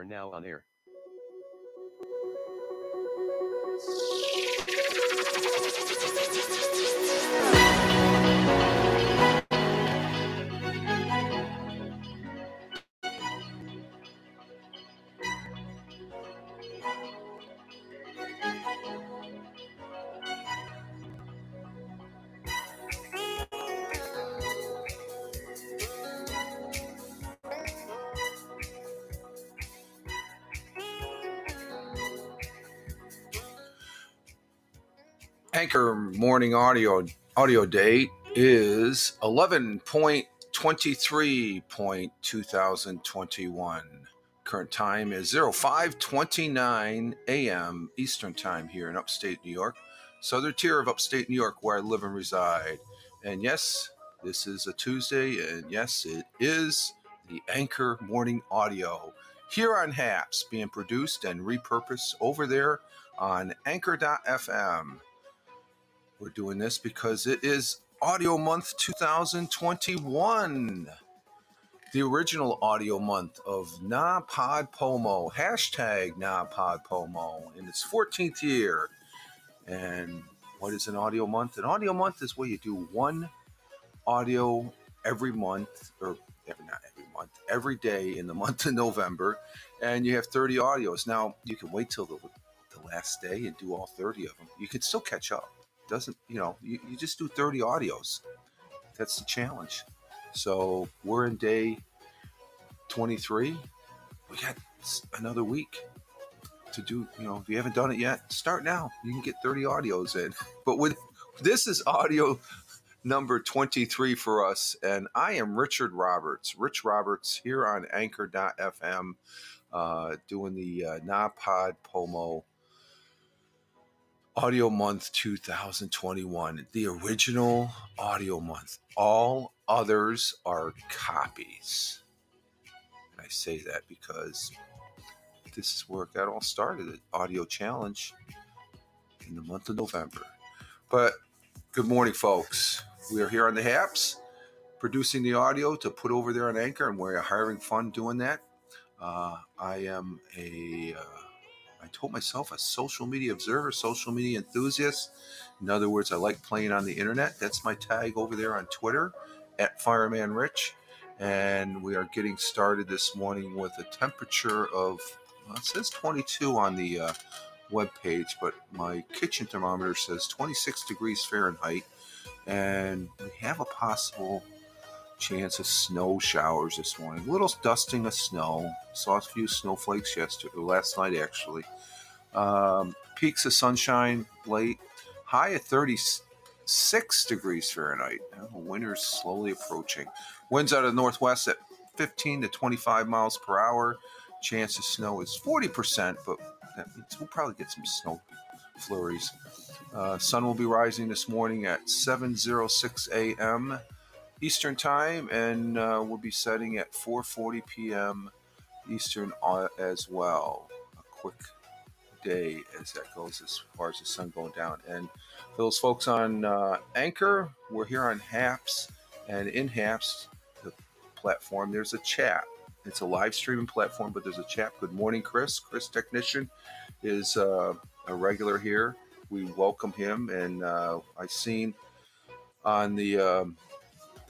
are now on air. Anchor Morning Audio audio date is 11.23.2021. Current time is 0529 a.m. Eastern Time here in upstate New York, southern tier of upstate New York where I live and reside. And yes, this is a Tuesday, and yes, it is the Anchor Morning Audio here on HAPS being produced and repurposed over there on anchor.fm. We're doing this because it is Audio Month 2021, the original audio month of Na Pod Pomo, hashtag Na Pod Pomo, in its 14th year. And what is an audio month? An audio month is where you do one audio every month, or every, not every month, every day in the month of November, and you have 30 audios. Now, you can wait till the, the last day and do all 30 of them. You can still catch up doesn't you know you, you just do 30 audios. That's the challenge. So we're in day 23 we got another week to do you know if you haven't done it yet start now. You can get 30 audios in. But with this is audio number 23 for us and i am richard roberts. Rich roberts here on anchor.fm uh, doing the uh, napod pomo Audio Month 2021, the original Audio Month. All others are copies. And I say that because this is where it all started the Audio Challenge in the month of November. But good morning, folks. We are here on the HAPS producing the audio to put over there on Anchor, and we're having fun doing that. Uh, I am a. Uh, I told myself a social media observer, social media enthusiast. In other words, I like playing on the internet. That's my tag over there on Twitter at Fireman Rich. And we are getting started this morning with a temperature of, well, it says 22 on the uh, web page, but my kitchen thermometer says 26 degrees Fahrenheit. And we have a possible chance of snow showers this morning. A little dusting of snow. Saw a few snowflakes yesterday, last night actually. Um, peaks of sunshine late. High of 36 degrees Fahrenheit. Winter's slowly approaching. Winds out of northwest at 15 to 25 miles per hour. Chance of snow is 40%, but we'll probably get some snow flurries. Uh, sun will be rising this morning at 7:06 a.m. Eastern Time, and uh, we'll be setting at 4:40 p.m. Eastern uh, as well. A quick day as that goes, as far as the sun going down. And for those folks on uh, Anchor, we're here on Haps, and in Haps, the platform, there's a chat. It's a live streaming platform, but there's a chat. Good morning, Chris. Chris Technician is uh, a regular here. We welcome him, and uh, I've seen on the um,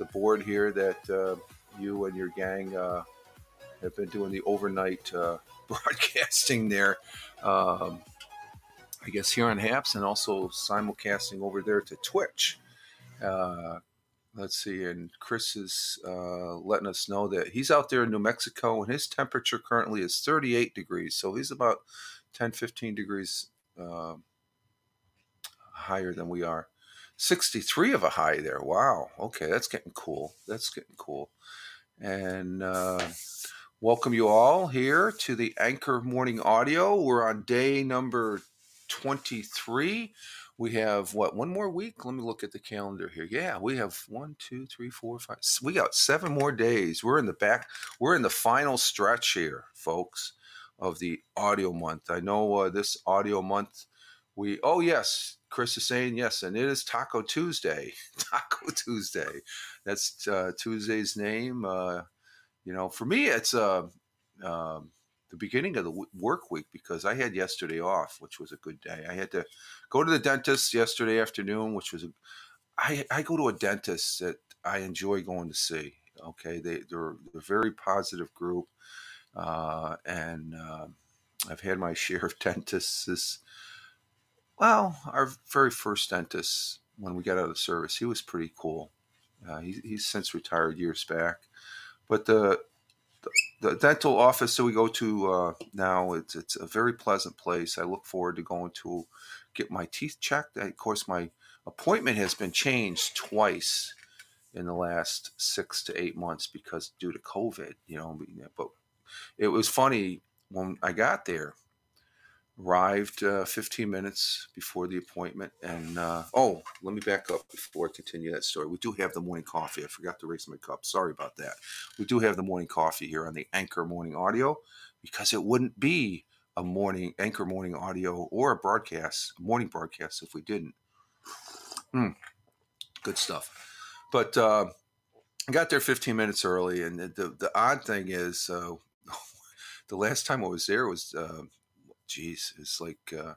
the board here that uh, you and your gang uh, have been doing the overnight uh, broadcasting there. Um, I guess here on Haps and also simulcasting over there to Twitch. Uh, let's see, and Chris is uh, letting us know that he's out there in New Mexico and his temperature currently is 38 degrees. So he's about 10, 15 degrees uh, higher than we are. 63 of a high there. Wow. Okay, that's getting cool. That's getting cool. And uh, welcome you all here to the Anchor Morning Audio. We're on day number 23. We have what, one more week? Let me look at the calendar here. Yeah, we have one, two, three, four, five. We got seven more days. We're in the back, we're in the final stretch here, folks, of the audio month. I know uh, this audio month, we, oh, yes, Chris is saying yes, and it is Taco Tuesday. Taco Tuesday. That's uh, Tuesday's name. Uh, you know, for me, it's. Uh, um, the beginning of the work week because I had yesterday off, which was a good day. I had to go to the dentist yesterday afternoon, which was a, I, I go to a dentist that I enjoy going to see. Okay, they they're, a very positive group, uh, and uh, I've had my share of dentists. This, well, our very first dentist when we got out of service, he was pretty cool. Uh, he, he's since retired years back, but the the dental office that we go to uh, now it's it's a very pleasant place. I look forward to going to get my teeth checked. Of course, my appointment has been changed twice in the last six to eight months because due to COVID. You know, but it was funny when I got there arrived uh, 15 minutes before the appointment. And uh, oh, let me back up before I continue that story. We do have the morning coffee. I forgot to raise my cup. Sorry about that. We do have the morning coffee here on the Anchor Morning Audio because it wouldn't be a morning Anchor Morning Audio or a broadcast, morning broadcast, if we didn't. Mm, good stuff. But uh, I got there 15 minutes early, and the the, the odd thing is. Uh, the last time I was there was uh, geez, it's like uh,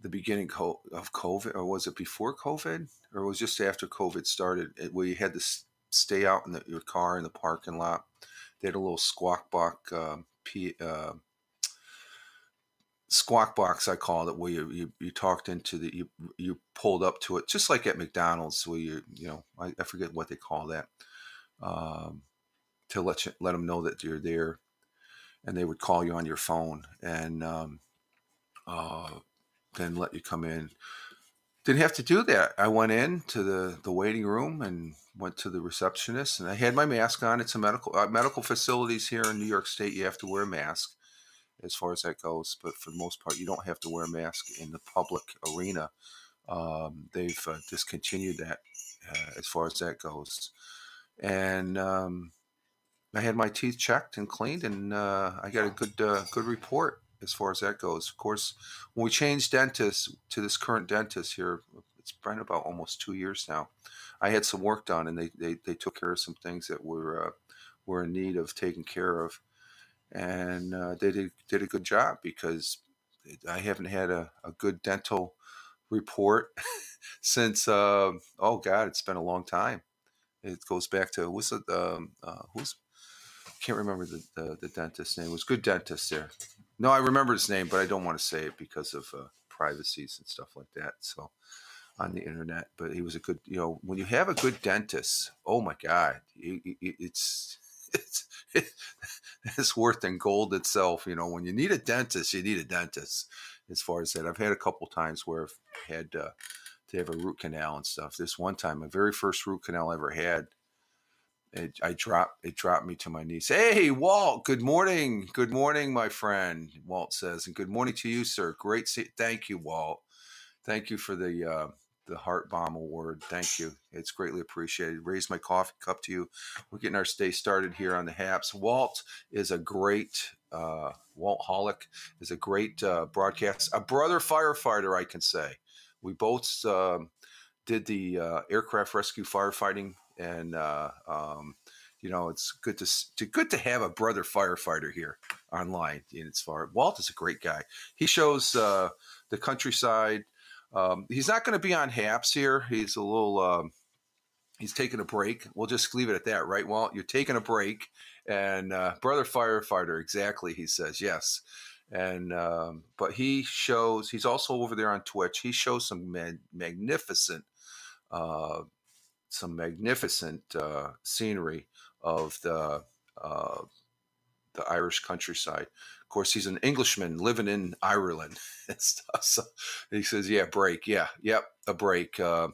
the beginning of COVID, or was it before COVID, or was just after COVID started, where you had to stay out in the, your car in the parking lot. They had a little squawk box, uh, P, uh, squawk box, I called it, where you, you, you talked into the you you pulled up to it, just like at McDonald's, where you you know I, I forget what they call that, um, to let you let them know that you're there and they would call you on your phone and um, uh, then let you come in. Didn't have to do that. I went in to the, the waiting room and went to the receptionist, and I had my mask on. It's a medical uh, medical facilities here in New York State. You have to wear a mask, as far as that goes. But for the most part, you don't have to wear a mask in the public arena. Um, they've uh, discontinued that uh, as far as that goes, and um, I had my teeth checked and cleaned, and uh, I got a good uh, good report as far as that goes. Of course, when we changed dentists to this current dentist here, it's been about almost two years now. I had some work done, and they they, they took care of some things that were uh, were in need of taking care of, and uh, they did did a good job because I haven't had a, a good dental report since uh, oh god, it's been a long time. It goes back to what's it um, uh, who's can't remember the, the, the dentist's name. It was good dentist there. No, I remember his name, but I don't want to say it because of uh, privacies and stuff like that. So on the internet, but he was a good, you know, when you have a good dentist, oh my God, it's, it's, it's worth in gold itself. You know, when you need a dentist, you need a dentist as far as that. I've had a couple times where I've had uh, to have a root canal and stuff. This one time, my very first root canal I ever had, it, I dropped it dropped me to my knees. Hey, Walt. Good morning. Good morning, my friend. Walt says, and good morning to you, sir. Great. See- Thank you, Walt. Thank you for the uh, the heart bomb award. Thank you. It's greatly appreciated. Raise my coffee cup to you. We're getting our stay started here on the Haps. Walt is a great uh, Walt Hollick is a great uh, broadcast, a brother firefighter, I can say. We both uh, did the uh, aircraft rescue firefighting and uh, um, you know it's good to, to good to have a brother firefighter here online. And it's far. Walt is a great guy. He shows uh, the countryside. Um, he's not going to be on Haps here. He's a little. Um, he's taking a break. We'll just leave it at that, right, Walt? You're taking a break, and uh, brother firefighter, exactly. He says yes, and um, but he shows. He's also over there on Twitch. He shows some mag- magnificent uh, some magnificent uh, scenery of the uh, the Irish countryside. Of course, he's an Englishman living in Ireland and stuff. So he says, "Yeah, break. Yeah, yep, a break." Uh,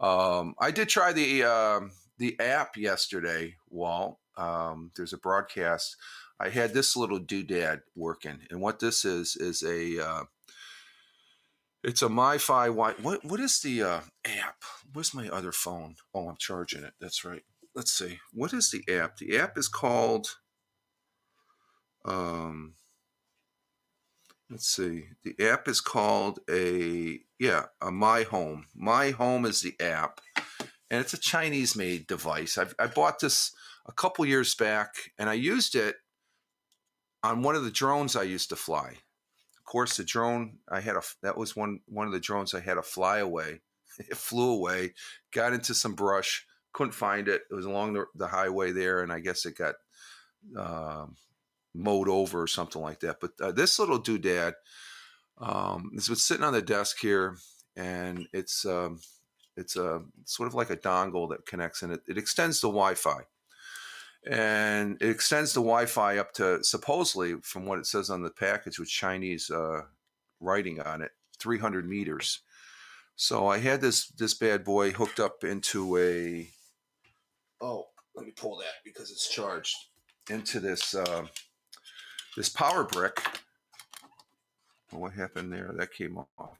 um, I did try the um, the app yesterday, Walt. Um, there's a broadcast. I had this little doodad working, and what this is is a uh, it's a MiFi. What what is the uh, app? Where's my other phone? Oh, I'm charging it. That's right. Let's see. What is the app? The app is called. Um. Let's see. The app is called a yeah a My Home. My Home is the app, and it's a Chinese made device. i I bought this a couple years back, and I used it on one of the drones I used to fly. Course, the drone I had a that was one one of the drones I had a fly away. It flew away, got into some brush, couldn't find it. It was along the, the highway there, and I guess it got uh, mowed over or something like that. But uh, this little doodad, um, this was sitting on the desk here, and it's um, it's a sort of like a dongle that connects, and it, it extends to Wi-Fi and it extends the Wi-Fi up to supposedly, from what it says on the package with Chinese uh, writing on it, 300 meters. So I had this this bad boy hooked up into a. Oh, let me pull that because it's charged into this uh, this power brick. what happened there? That came off.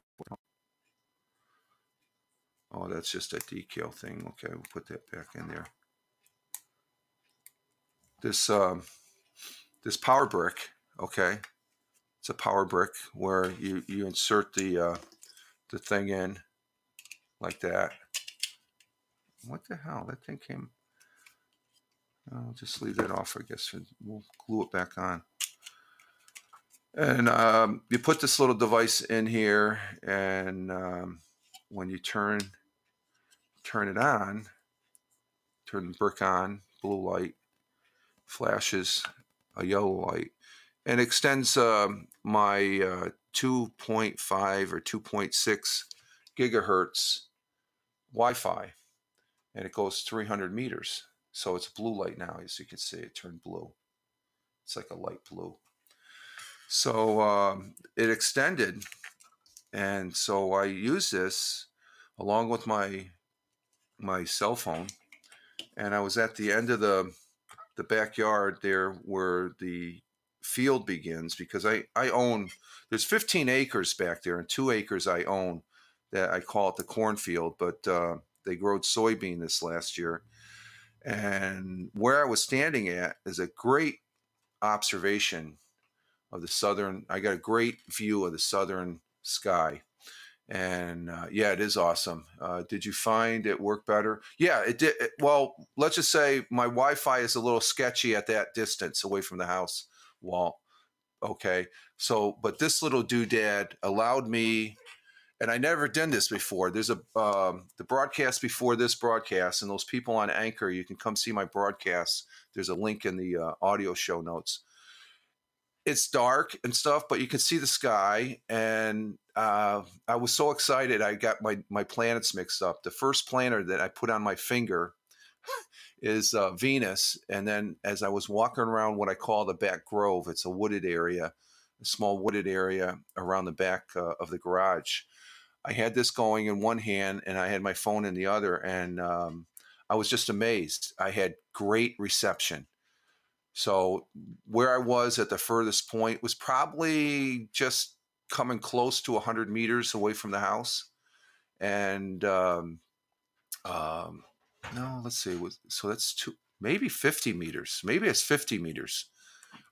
Oh, that's just a decal thing. Okay, we'll put that back in there this um, this power brick. Okay, it's a power brick where you you insert the uh, the thing in like that. What the hell? That thing came. I'll just leave that off, I guess, we'll glue it back on. And um, you put this little device in here, and um, when you turn turn it on, turn the brick on, blue light, flashes a yellow light and extends uh, my uh, 2.5 or 2.6 gigahertz Wi-Fi, and it goes 300 meters. So it's blue light now, as you can see. It turned blue. It's like a light blue. So um, it extended, and so I use this along with my my cell phone, and I was at the end of the the backyard there where the field begins because I, I own there's 15 acres back there and two acres I own that I call it the cornfield, but uh, they growed soybean this last year. And where I was standing at is a great observation of the southern. I got a great view of the southern sky and uh, yeah, it is awesome. Uh, did you find it work better? Yeah, it did. It, well, let's just say my Wi-Fi is a little sketchy at that distance away from the house wall. Okay, so but this little doodad allowed me, and I never done this before. There's a um, the broadcast before this broadcast, and those people on Anchor, you can come see my broadcast. There's a link in the uh, audio show notes it's dark and stuff, but you can see the sky. And uh, I was so excited. I got my, my planets mixed up. The first planet that I put on my finger is uh, Venus. And then as I was walking around what I call the back grove, it's a wooded area, a small wooded area around the back uh, of the garage. I had this going in one hand and I had my phone in the other. And um, I was just amazed. I had great reception so where I was at the furthest point was probably just coming close to 100 meters away from the house. And um, um, no, let's see. So that's two, maybe 50 meters. Maybe it's 50 meters.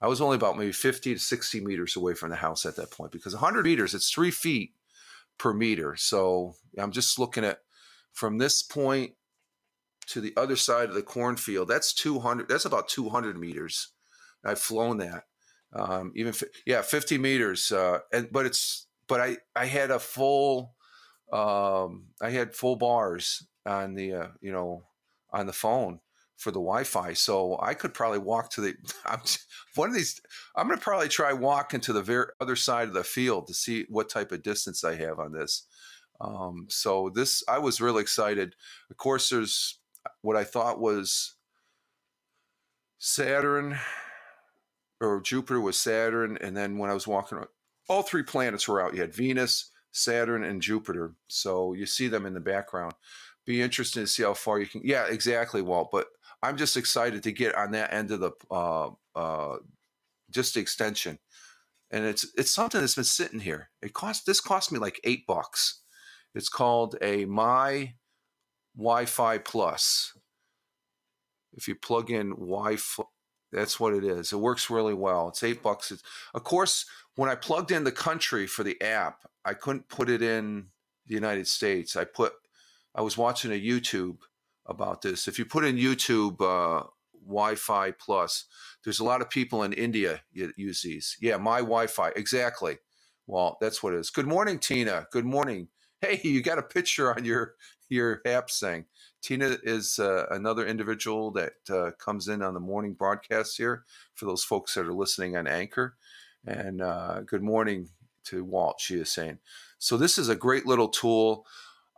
I was only about maybe 50 to 60 meters away from the house at that point because 100 meters, it's three feet per meter. So I'm just looking at from this point to the other side of the cornfield. That's 200. That's about 200 meters. I've flown that. Um, even yeah, 50 meters. Uh, and but it's but I I had a full um, I had full bars on the uh, you know on the phone for the Wi-Fi, so I could probably walk to the. I'm, one of these, I'm to probably try walking to the very other side of the field to see what type of distance I have on this. Um, so this, I was really excited. Of course, there's what I thought was Saturn or Jupiter was Saturn, and then when I was walking around, all three planets were out. You had Venus, Saturn, and Jupiter. So you see them in the background. Be interested to see how far you can. Yeah, exactly, Walt. But I'm just excited to get on that end of the uh, uh, just the extension, and it's it's something that's been sitting here. It cost this cost me like eight bucks. It's called a My Wi-Fi Plus. If you plug in Wi-Fi, that's what it is. It works really well. It's eight bucks. It's, of course, when I plugged in the country for the app, I couldn't put it in the United States. I put, I was watching a YouTube about this. If you put in YouTube uh, Wi-Fi Plus. There's a lot of people in India that use these. Yeah, my Wi-Fi exactly. Well, that's what it is. Good morning, Tina. Good morning. Hey, you got a picture on your your app saying Tina is uh, another individual that uh, comes in on the morning broadcasts here for those folks that are listening on Anchor. And uh, good morning to Walt, she is saying. So, this is a great little tool.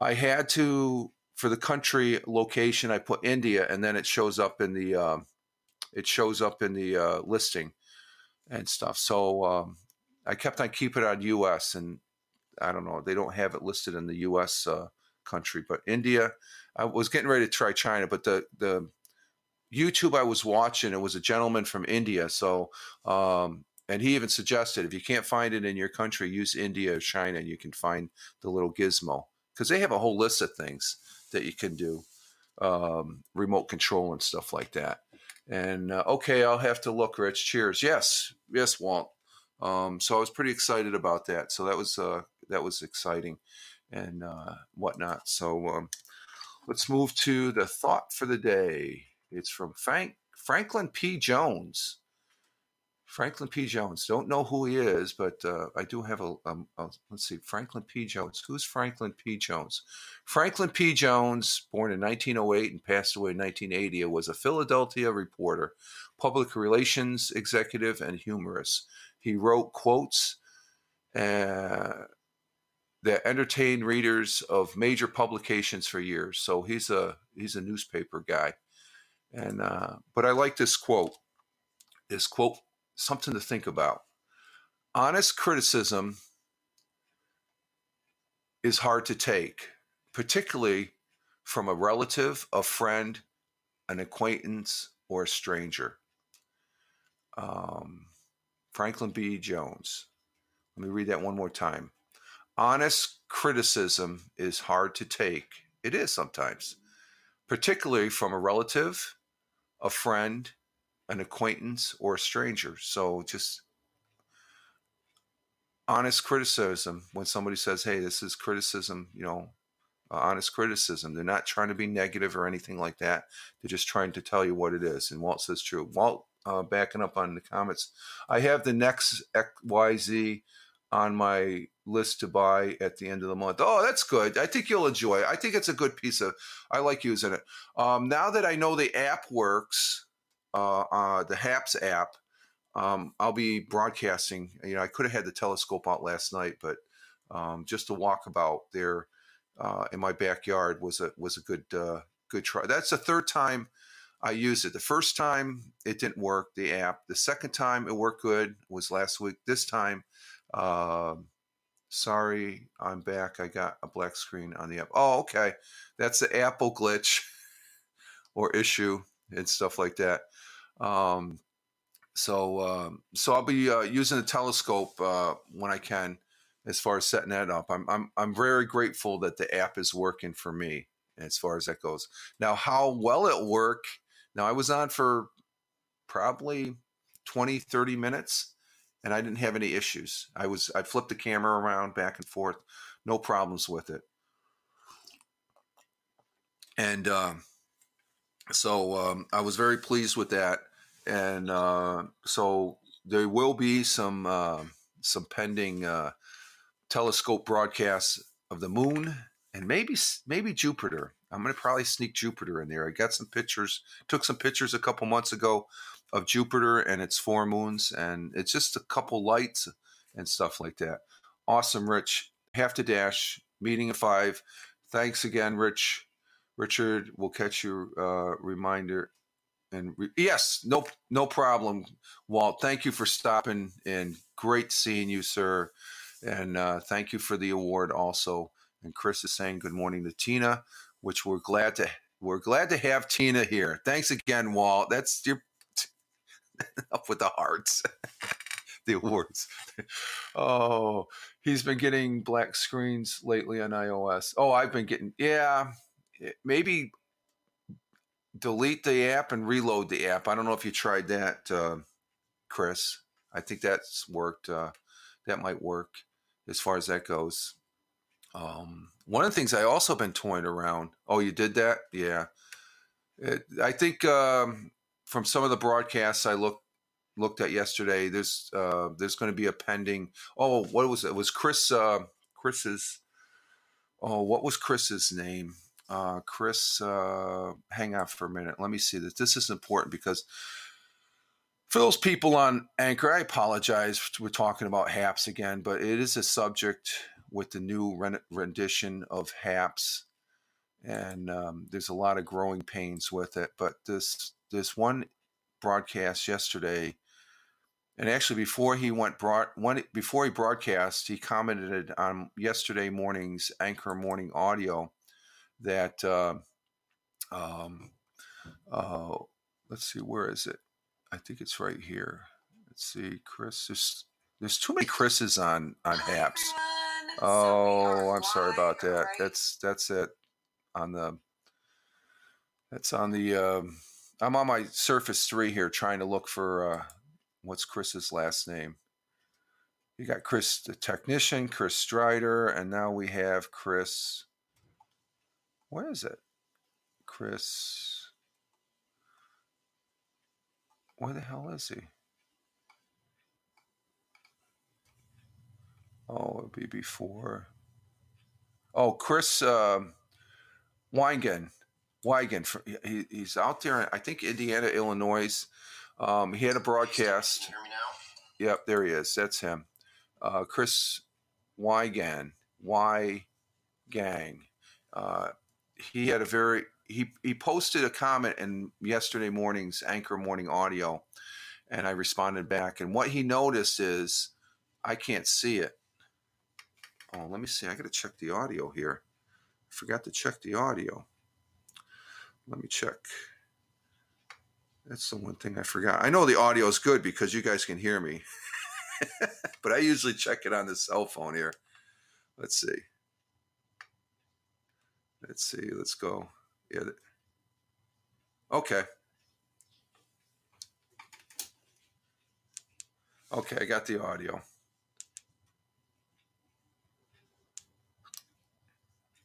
I had to, for the country location, I put India and then it shows up in the, uh, it shows up in the uh, listing and stuff. So, um, I kept on keeping it on US and I don't know, they don't have it listed in the US uh, country, but India. I was getting ready to try China, but the the YouTube I was watching, it was a gentleman from India. So, um, and he even suggested if you can't find it in your country, use India or China, and you can find the little gizmo because they have a whole list of things that you can do, um, remote control and stuff like that. And uh, okay, I'll have to look, Rich. Cheers. Yes, yes, Walt. Um, so I was pretty excited about that. So that was uh, that was exciting and uh, whatnot. So um, let's move to the thought for the day. It's from Frank Franklin P. Jones. Franklin P. Jones. Don't know who he is, but uh, I do have a, um, a, Let's see, Franklin P. Jones. Who's Franklin P. Jones? Franklin P. Jones, born in 1908 and passed away in 1980, was a Philadelphia reporter, public relations executive, and humorist. He wrote quotes. Uh, that entertained readers of major publications for years. So he's a he's a newspaper guy, and uh, but I like this quote. This quote, something to think about. Honest criticism is hard to take, particularly from a relative, a friend, an acquaintance, or a stranger. Um, Franklin P. Jones. Let me read that one more time honest criticism is hard to take. It is sometimes, particularly from a relative, a friend, an acquaintance, or a stranger. So just honest criticism when somebody says, hey, this is criticism, you know, uh, honest criticism. They're not trying to be negative or anything like that. They're just trying to tell you what it is. And Walt says true. Walt, uh, backing up on the comments, I have the next XYZ on my list to buy at the end of the month. Oh, that's good. I think you'll enjoy it. I think it's a good piece of. I like using it. Um, now that I know the app works, uh, uh, the HAPS app, um, I'll be broadcasting. You know, I could have had the telescope out last night, but um, just a walkabout there uh, in my backyard was a was a good uh, good try. That's the third time I used it. The first time it didn't work, the app. The second time it worked good was last week. This time um, sorry, I'm back. I got a black screen on the app. Oh, okay. That's the Apple glitch or issue and stuff like that. Um, so, um, so I'll be uh, using the telescope uh, when I can, as far as setting that up. I'm, I'm, I'm very grateful that the app is working for me as far as that goes. Now, how well it work? Now, I was on for probably 20, 30 minutes and I didn't have any issues. I was I flipped the camera around back and forth, no problems with it. And um, so um, I was very pleased with that. And uh, so there will be some uh, some pending uh, telescope broadcasts of the moon and maybe maybe Jupiter. I'm going to probably sneak Jupiter in there. I got some pictures, took some pictures a couple months ago of Jupiter and its four moons, and it's just a couple lights and stuff like that. Awesome, Rich. Have to dash. Meeting at five. Thanks again, Rich. Richard, we'll catch your uh, reminder. And re- yes, no, no problem, Walt. Thank you for stopping, and great seeing you, sir. And uh, thank you for the award also. And Chris is saying good morning to Tina, which we're glad to we're glad to have Tina here. Thanks again, Walt. That's your up with the hearts, the awards. oh, he's been getting black screens lately on iOS. Oh, I've been getting, yeah, eh, maybe delete the app and reload the app. I don't know if you tried that, uh, Chris. I think that's worked. Uh, that might work as far as that goes. Um, one of the things I also been toying around. Oh, you did that? Yeah. It, I think um, from some of the broadcasts I looked looked at yesterday, there's uh, there's going to be a pending. Oh, what was it? it was Chris uh, Chris's? Oh, what was Chris's name? Uh, Chris, uh, hang on for a minute. Let me see this. This is important because for those people on Anchor, I apologize. We're talking about HAPS again, but it is a subject with the new rendition of HAPS, and um, there's a lot of growing pains with it. But this this one broadcast yesterday and actually, before he went broad, when, before he broadcast, he commented on yesterday morning's Anchor Morning Audio that uh, um, uh, let's see, where is it? I think it's right here. Let's see, Chris. There's there's too many Chris's on on Haps. Oh, I'm sorry about that. That's that's it on the. That's on the. Um, I'm on my Surface Three here, trying to look for. Uh, what's Chris's last name? You got Chris the technician, Chris Strider, and now we have Chris. Where is it? Chris. Where the hell is he? Oh, it'd be before. Oh, Chris uh, Weigen. Weigen. He, he's out there, in I think, Indiana, Illinois. Um, he had a broadcast. Can you hear me now? Yep, there he is. That's him. Uh, Chris Wygan, Y Gang. Uh, he had a very he he posted a comment in yesterday morning's Anchor Morning Audio, and I responded back. And what he noticed is I can't see it. Oh, let me see. I got to check the audio here. Forgot to check the audio. Let me check. That's the one thing I forgot. I know the audio is good because you guys can hear me, but I usually check it on the cell phone here. Let's see. Let's see. Let's go. Yeah. Okay. Okay, I got the audio.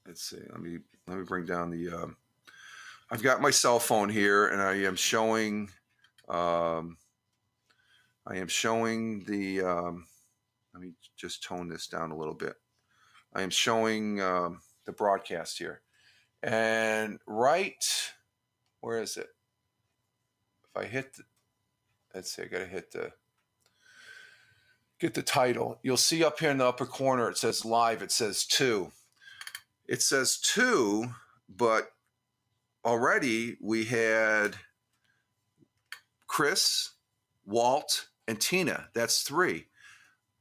Let's see. Let me let me bring down the. Um, I've got my cell phone here, and I am showing. Um, I am showing the. Um, let me just tone this down a little bit. I am showing um, the broadcast here, and right, where is it? If I hit, the, let's see, I got to hit the. Get the title. You'll see up here in the upper corner. It says live. It says two. It says two, but already we had Chris, Walt, and Tina. That's three.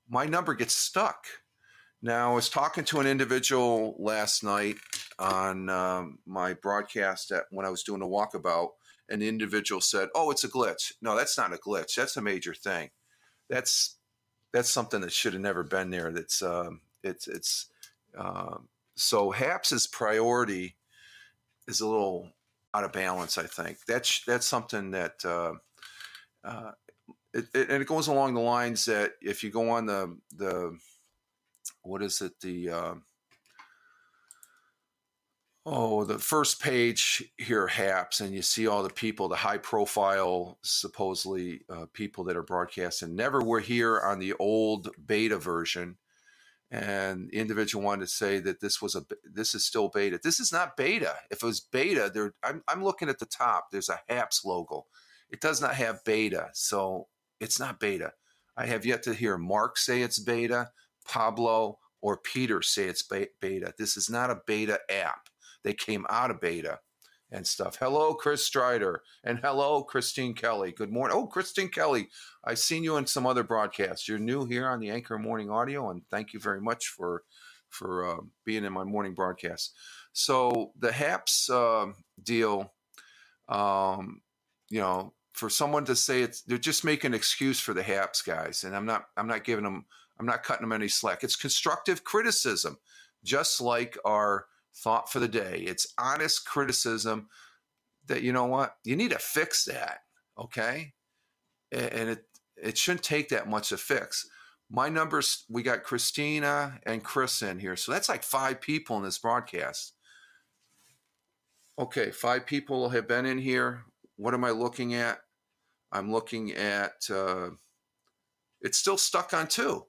My number gets stuck. Now, I was talking to an individual last night on um, my broadcast at, when I was doing a walkabout. An individual said, "Oh, it's a glitch." No, that's not a glitch. That's a major thing. That's that's something that should have never been there. That's um, it's it's um, so Haps's priority is a little out of balance. I think that's that's something that uh, uh, it, it, and it goes along the lines that if you go on the the what is it the uh, oh the first page here haps and you see all the people the high profile supposedly uh, people that are broadcasting never were here on the old beta version and the individual wanted to say that this was a this is still beta. This is not beta. If it was beta, there I'm, I'm looking at the top. There's a HAPS logo. It does not have beta, so it's not beta. I have yet to hear Mark say it's beta, Pablo or Peter say it's beta. This is not a beta app. They came out of beta and stuff. Hello, Chris Strider, and hello, Christine Kelly. Good morning. Oh, Christine Kelly, I've seen you in some other broadcasts. You're new here on the Anchor Morning Audio, and thank you very much for for uh, being in my morning broadcast. So the HAPS uh, deal, um, you know, for someone to say it's they're just making an excuse for the HAPS guys, and I'm not I'm not giving them I'm not cutting them any slack. It's constructive criticism, just like our thought for the day. It's honest criticism that you know what you need to fix that. Okay, and it it shouldn't take that much to fix. My numbers, we got Christina and Chris in here, so that's like five people in this broadcast. Okay, five people have been in here. What am I looking at? I'm looking at uh, it's still stuck on two.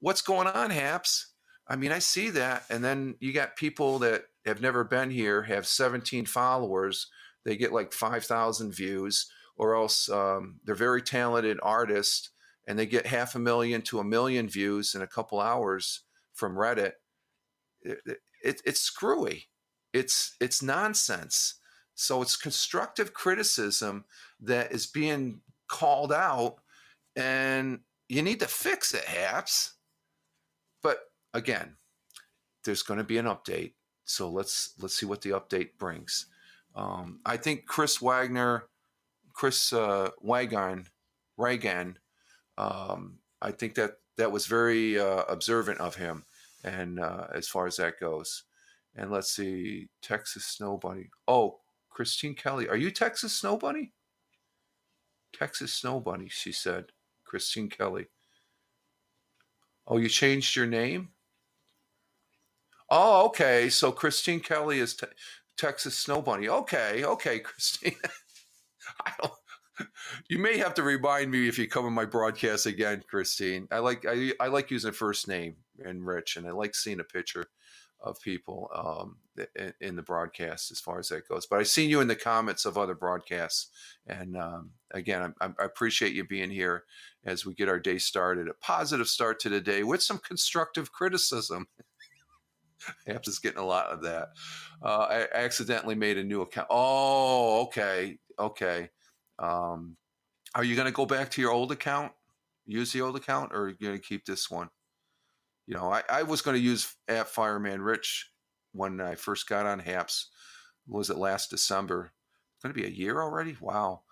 What's going on, Haps? I mean, I see that. And then you got people that have never been here, have 17 followers, they get like 5,000 views, or else um, they're very talented artists and they get half a million to a million views in a couple hours from Reddit. It, it, it's screwy. It's it's nonsense. So it's constructive criticism that is being called out, and you need to fix it, Haps. Again, there's going to be an update. So let's let's see what the update brings. Um, I think Chris Wagner, Chris uh, Wagon, Reagan, um, I think that that was very uh, observant of him, and uh, as far as that goes. And let's see, Texas Snow Bunny. Oh, Christine Kelly, are you Texas Snow Bunny? Texas Snow Bunny, she said. Christine Kelly. Oh, you changed your name? Oh, okay. So Christine Kelly is te- Texas Snow Bunny. Okay, okay, Christine. I don't. You may have to remind me if you come in my broadcast again, Christine. I like I, I like using first name and Rich, and I like seeing a picture of people um, in, in, the broadcast as far as that goes. But I've seen you in the comments of other broadcasts, and um, again, I, I, appreciate you being here as we get our day started. A positive start to the day with some constructive criticism. Haps is getting a lot of that. Uh, I accidentally made a new account. Oh, okay, okay. Um, are you going to go back to your old account? Use the old account, or are you going to keep this one? You know, I, I was going to use at Fireman Rich when I first got on Haps. Was it last December? It's going to be a year already. Wow.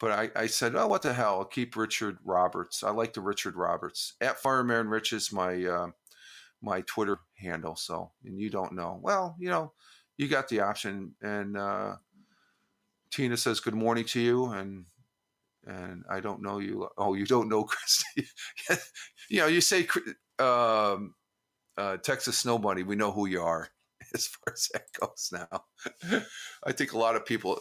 But I, I said, oh, what the hell? I'll keep Richard Roberts. I like the Richard Roberts. At Fireman Rich is my uh, my Twitter handle. So, and you don't know. Well, you know, you got the option. And uh, Tina says good morning to you, and and I don't know you. Oh, you don't know Christy. you know, you say um, uh, Texas Snow Bunny. We know who you are as far as that goes. Now, I think a lot of people.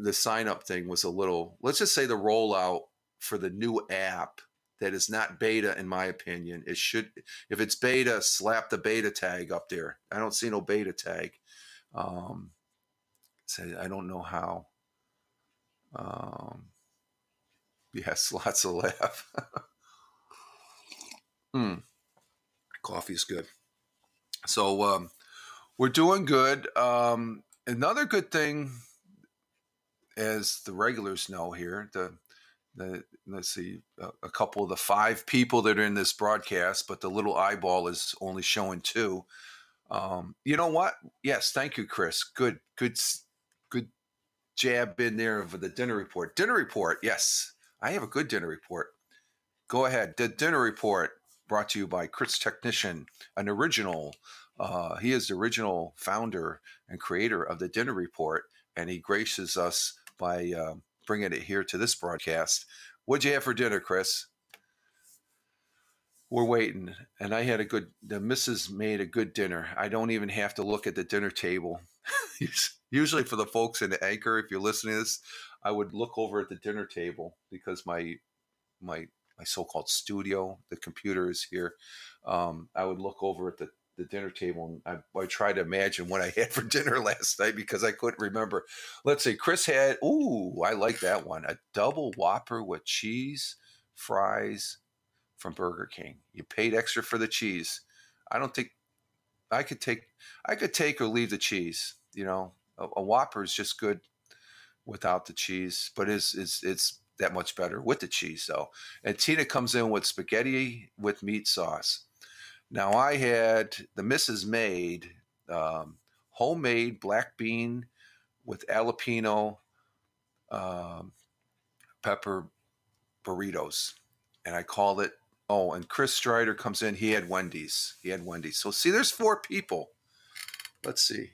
The sign up thing was a little. Let's just say the rollout for the new app that is not beta, in my opinion. It should, if it's beta, slap the beta tag up there. I don't see no beta tag. Um, so I don't know how. Um, yes, lots of laugh. Hmm, coffee is good. So um, we're doing good. Um, another good thing, as the regulars know here, the the, let's see, a, couple of the five people that are in this broadcast, but the little eyeball is only showing two. Um, you know what? Yes, thank you, Chris. Good, good, good jab in there of the dinner report. Dinner report. Yes, I have a good dinner report. Go ahead. The dinner report brought to you by Chris Technician, an original. Uh, he is the original founder and creator of the dinner report, and he graces us by. Uh, bringing it here to this broadcast. What'd you have for dinner, Chris? We're waiting, and I had a good. The missus made a good dinner. I don't even have to look at the dinner table. Usually, for the folks in the anchor, if you're listening to this, I would look over at the dinner table because my my my so-called studio, the computer is here. Um, I would look over at the the dinner table and I, I tried to imagine what I had for dinner last night because I couldn't remember. Let's see, Chris had, ooh, I like that one. A double whopper with cheese, fries from Burger King. You paid extra for the cheese. I don't think I could take, I could take or leave the cheese. You know, a, a whopper is just good without the cheese, but it's, it's, it's that much better with the cheese though. And Tina comes in with spaghetti with meat sauce now I had the Mrs. made um, homemade black bean with jalapeno um, pepper burritos, and I called it. Oh, and Chris Strider comes in. He had Wendy's. He had Wendy's. So see, there's four people. Let's see.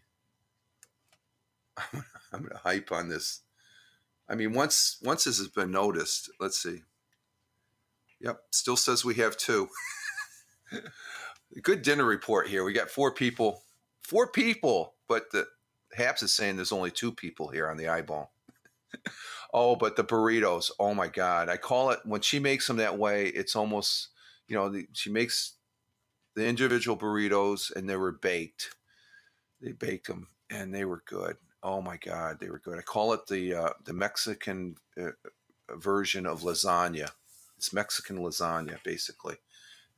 I'm gonna hype on this. I mean, once once this has been noticed, let's see. Yep, still says we have two. good dinner report here. We got four people, four people, but the Haps is saying there's only two people here on the eyeball. oh, but the burritos. Oh my God. I call it when she makes them that way, it's almost, you know, the, she makes the individual burritos and they were baked. They baked them and they were good. Oh my God, they were good. I call it the uh, the Mexican uh, version of lasagna. It's Mexican lasagna, basically.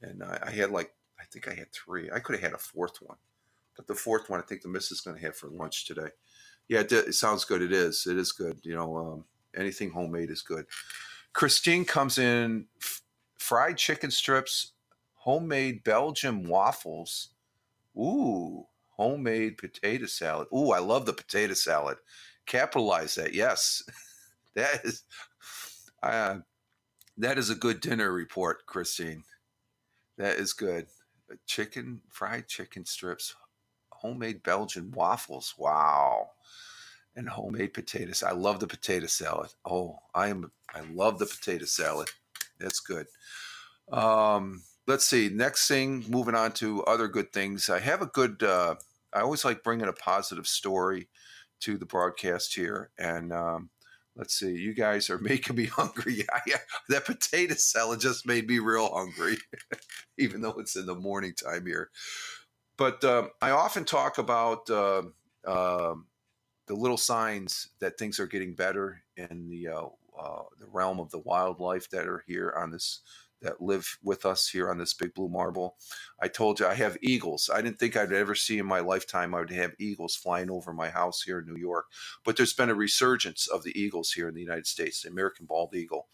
And I, I had like, I think I had three. I could have had a fourth one. But the fourth one, I think the missus is going to have for lunch today. Yeah, it, it, sounds good. It is. It is good. You know, um, anything homemade is good. Christine comes in f- fried chicken strips, homemade Belgian waffles. Ooh, homemade potato salad. Ooh, I love the potato salad. Capitalize that. Yes, that is. Uh, that is a good dinner report, Christine. That is good. Chicken, fried chicken strips, homemade Belgian waffles. Wow. And homemade potatoes. I love the potato salad. Oh, I am I love the potato salad. That's good. Um, let's see. Next thing, moving on to other good things. I have a good uh, I always like bringing a positive story to the broadcast here. And um, let's see, you guys are making me hungry. Yeah, yeah. That potato salad just made me real hungry, even though it's in the morning time here. But um, I often talk about uh, uh, the little signs that things are getting better in the uh, uh, the realm of the wildlife that are here on this that live with us here on this big blue marble. I told you I have eagles. I didn't think I'd ever see in my lifetime I would have eagles flying over my house here in New York. But there's been a resurgence of the eagles here in the United States, the American bald eagle,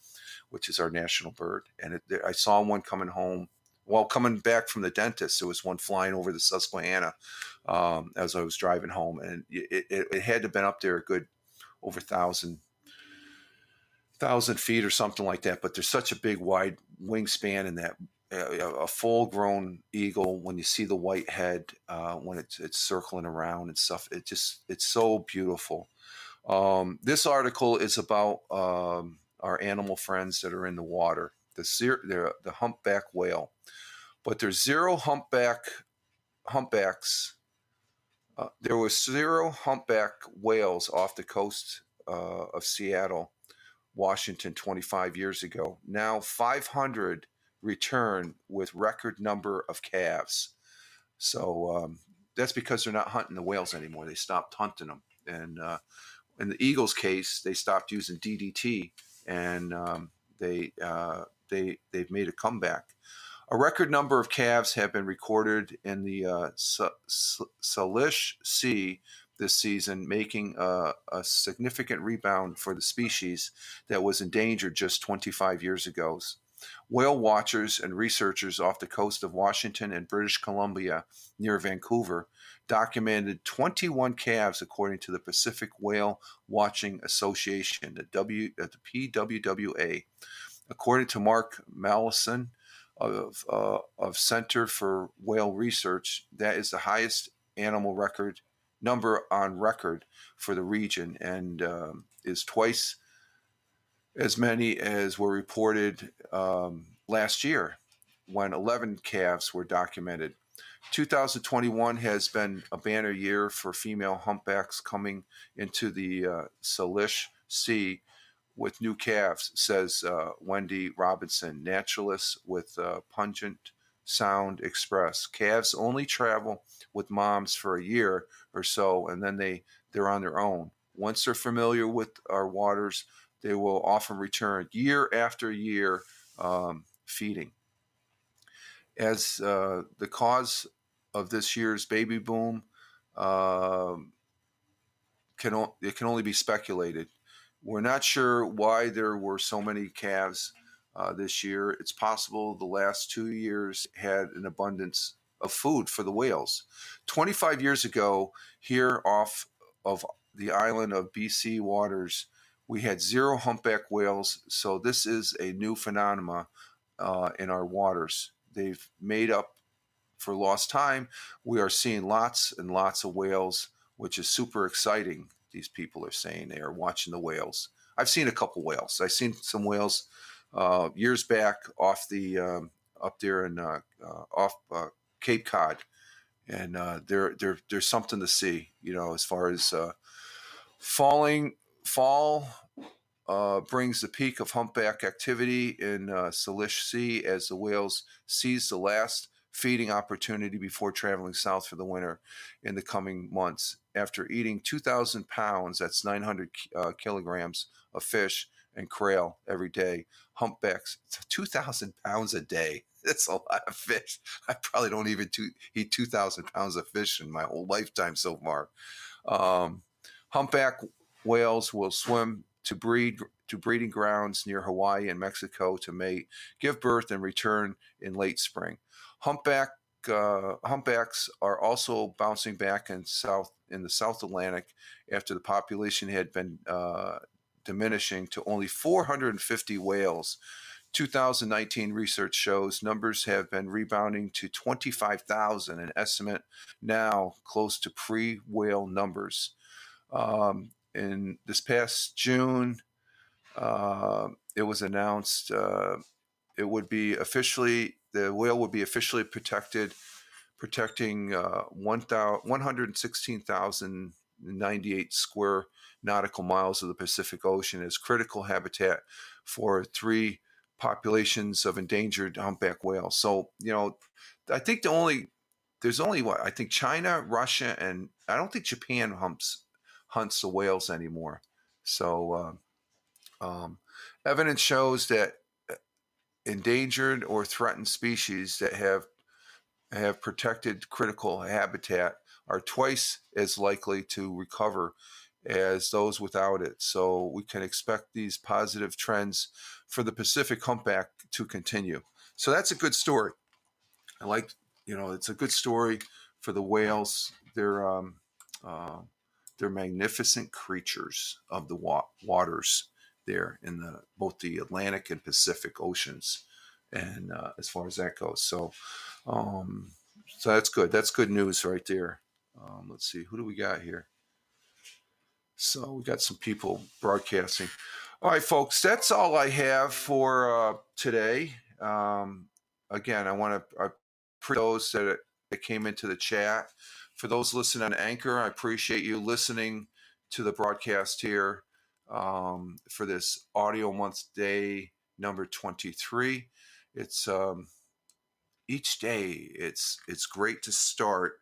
which is our national bird. And it, I saw one coming home while coming back from the dentist, there was one flying over the Susquehanna um, as I was driving home, and it, it, it, had to have been up there a good over thousand thousand feet or something like that. But there's such a big wide wingspan in that. a full grown eagle, when you see the white head, uh, when it's, it's circling around and stuff, it just, it's so beautiful. Um, this article is about um, our animal friends that are in the water the, the, the humpback whale but there's zero humpback humpbacks. Uh, there was zero humpback whales off the coast uh, of Seattle, Washington, 25 years ago. Now 500 return with record number of calves. So um, that's because they're not hunting the whales anymore. They stopped hunting them. And uh, in the Eagles case, they stopped using DDT, and um, they uh, they they've made a comeback. A record number of calves have been recorded in the uh, Salish Sea this season, making a, a, significant rebound for the species that was endangered just 25 years ago. Whale watchers and researchers off the coast of Washington and British Columbia near Vancouver documented 21 calves, according to the Pacific Whale Watching Association, the, w, the PWWA. According to Mark Malleson, of, uh, of Center for Whale Research. That is the highest animal record number on record for the region and um, is twice as many as were reported um, last year when 11 calves were documented. 2021 has been a banner year for female humpbacks coming into the uh, Salish Sea with new calves, says uh, Wendy Robinson, naturalist with uh, Puget Sound Express. Calves only travel with moms for a year or so, and then they they're on their own. Once they're familiar with our waters, they will often return year after year um, feeding. As uh, the cause of this year's baby boom, uh, can it can only be speculated. We're not sure why there were so many calves uh, this year. It's possible the last two years had an abundance of food for the whales. 25 years ago, here off of the island of BC waters, we had zero humpback whales. So this is a new phenomena uh, in our waters. They've made up for lost time. We are seeing lots and lots of whales, which is super exciting these people are saying they are watching the whales. I've seen a couple whales. I've seen some whales uh, years back off the um, up there in uh, uh, off uh, Cape Cod, and uh, there there there's something to see. You know, as far as falling fall brings the peak of humpback activity in Salish Sea as the whales seize the last feeding opportunity before traveling south for the winter in the coming months. After eating 2,000 pounds, that's 900 uh, kilograms of fish and krill every day, humpbacks, 2,000 pounds a day. That's a lot of fish. I probably don't even two, eat 2,000 pounds of fish in my whole lifetime so far. Um, humpback whales will swim to breed to breeding grounds near Hawaii and Mexico to mate, give birth, and return in late spring. Humpback uh, humpbacks are also bouncing back in south in the South Atlantic after the population had been uh, diminishing to only 450 whales. 2019 research shows numbers have been rebounding to 25,000, an estimate now close to pre whale numbers. Um, in this past June, uh, it was announced uh, it would be officially the whale would be officially protected, protecting uh, 116,098 square nautical miles of the Pacific Ocean as critical habitat for three populations of endangered humpback whales. So you know, I think the only there's only what I think China, Russia, and I don't think Japan humps hunts the whales anymore. So uh, um, evidence shows that uh, endangered or threatened species that have have protected critical habitat are twice as likely to recover as those without it. So we can expect these positive trends for the Pacific humpback to continue. So that's a good story. I like, you know, it's a good story for the whales. They're um, uh, they're magnificent creatures of the wa- waters there in the both the Atlantic and Pacific Oceans, and uh, as far as that goes, so um, so that's good. That's good news right there. Um, let's see, who do we got here? So we got some people broadcasting. All right, folks, that's all I have for uh, today. Um, again, I want to appreciate those that, that came into the chat. For those listening on Anchor, I appreciate you listening to the broadcast here um, for this audio month day number 23. It's um, each day. It's it's great to start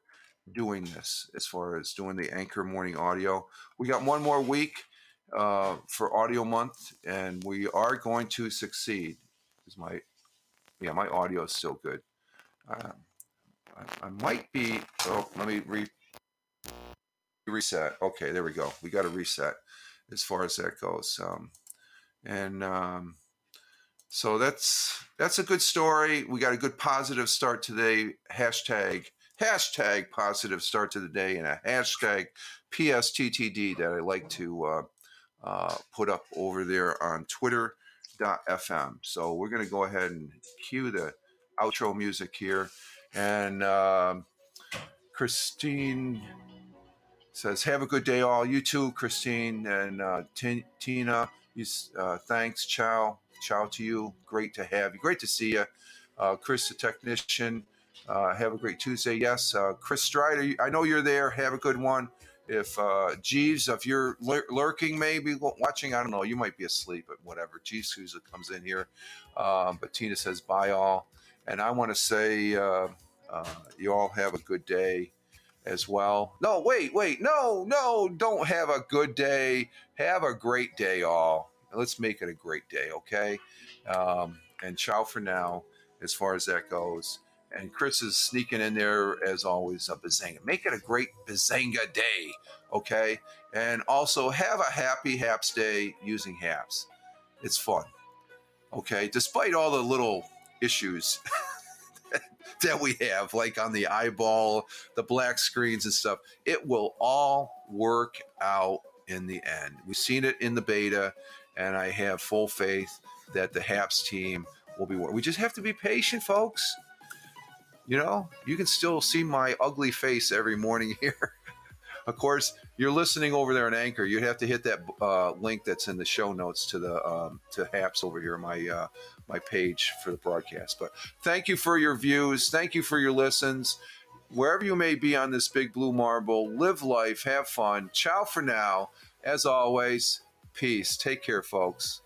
doing this as far as doing the Anchor morning audio. We got one more week uh, for audio month, and we are going to succeed. Is my yeah, my audio is still good. Um, I, I might be. Oh, let me re, reset. Okay, there we go. We got a reset as far as that goes. Um, and um, so that's that's a good story. We got a good positive start today. Hashtag hashtag positive start to the day and a hashtag PSTTD that I like to uh, uh, put up over there on Twitter.fm. So we're going to go ahead and cue the outro music here. And um, Christine says, "Have a good day, all. You too, Christine and uh, T- Tina. You, uh, thanks. Ciao. Ciao to you. Great to have you. Great to see you, uh, Chris, the technician. Uh, have a great Tuesday. Yes, uh, Chris Strider. I know you're there. Have a good one. If uh, Jeeves, if you're lur- lurking, maybe watching, I don't know. You might be asleep, but whatever. Jeeves comes in here. Um, but Tina says, "Bye, all." And I want to say, uh, uh, you all have a good day as well. No, wait, wait, no, no, don't have a good day. Have a great day, all. Let's make it a great day, okay? Um, and ciao for now, as far as that goes. And Chris is sneaking in there as always a Bazanga. Make it a great Bazanga day, okay? And also have a happy Haps day using Haps. It's fun, okay? Despite all the little issues that we have, like on the eyeball, the black screens and stuff. It will all work out in the end. We've seen it in the beta, and I have full faith that the HAPS team will be. We just have to be patient, folks you know, you can still see my ugly face every morning here. of course, you're listening over there on Anchor. You'd have to hit that uh, link that's in the show notes to the um, to Haps over here, my uh, my page for the broadcast. But thank you for your views. Thank you for your listens. Wherever you may be on this big blue marble, live life, have fun. Ciao for now. As always, peace. Take care, folks.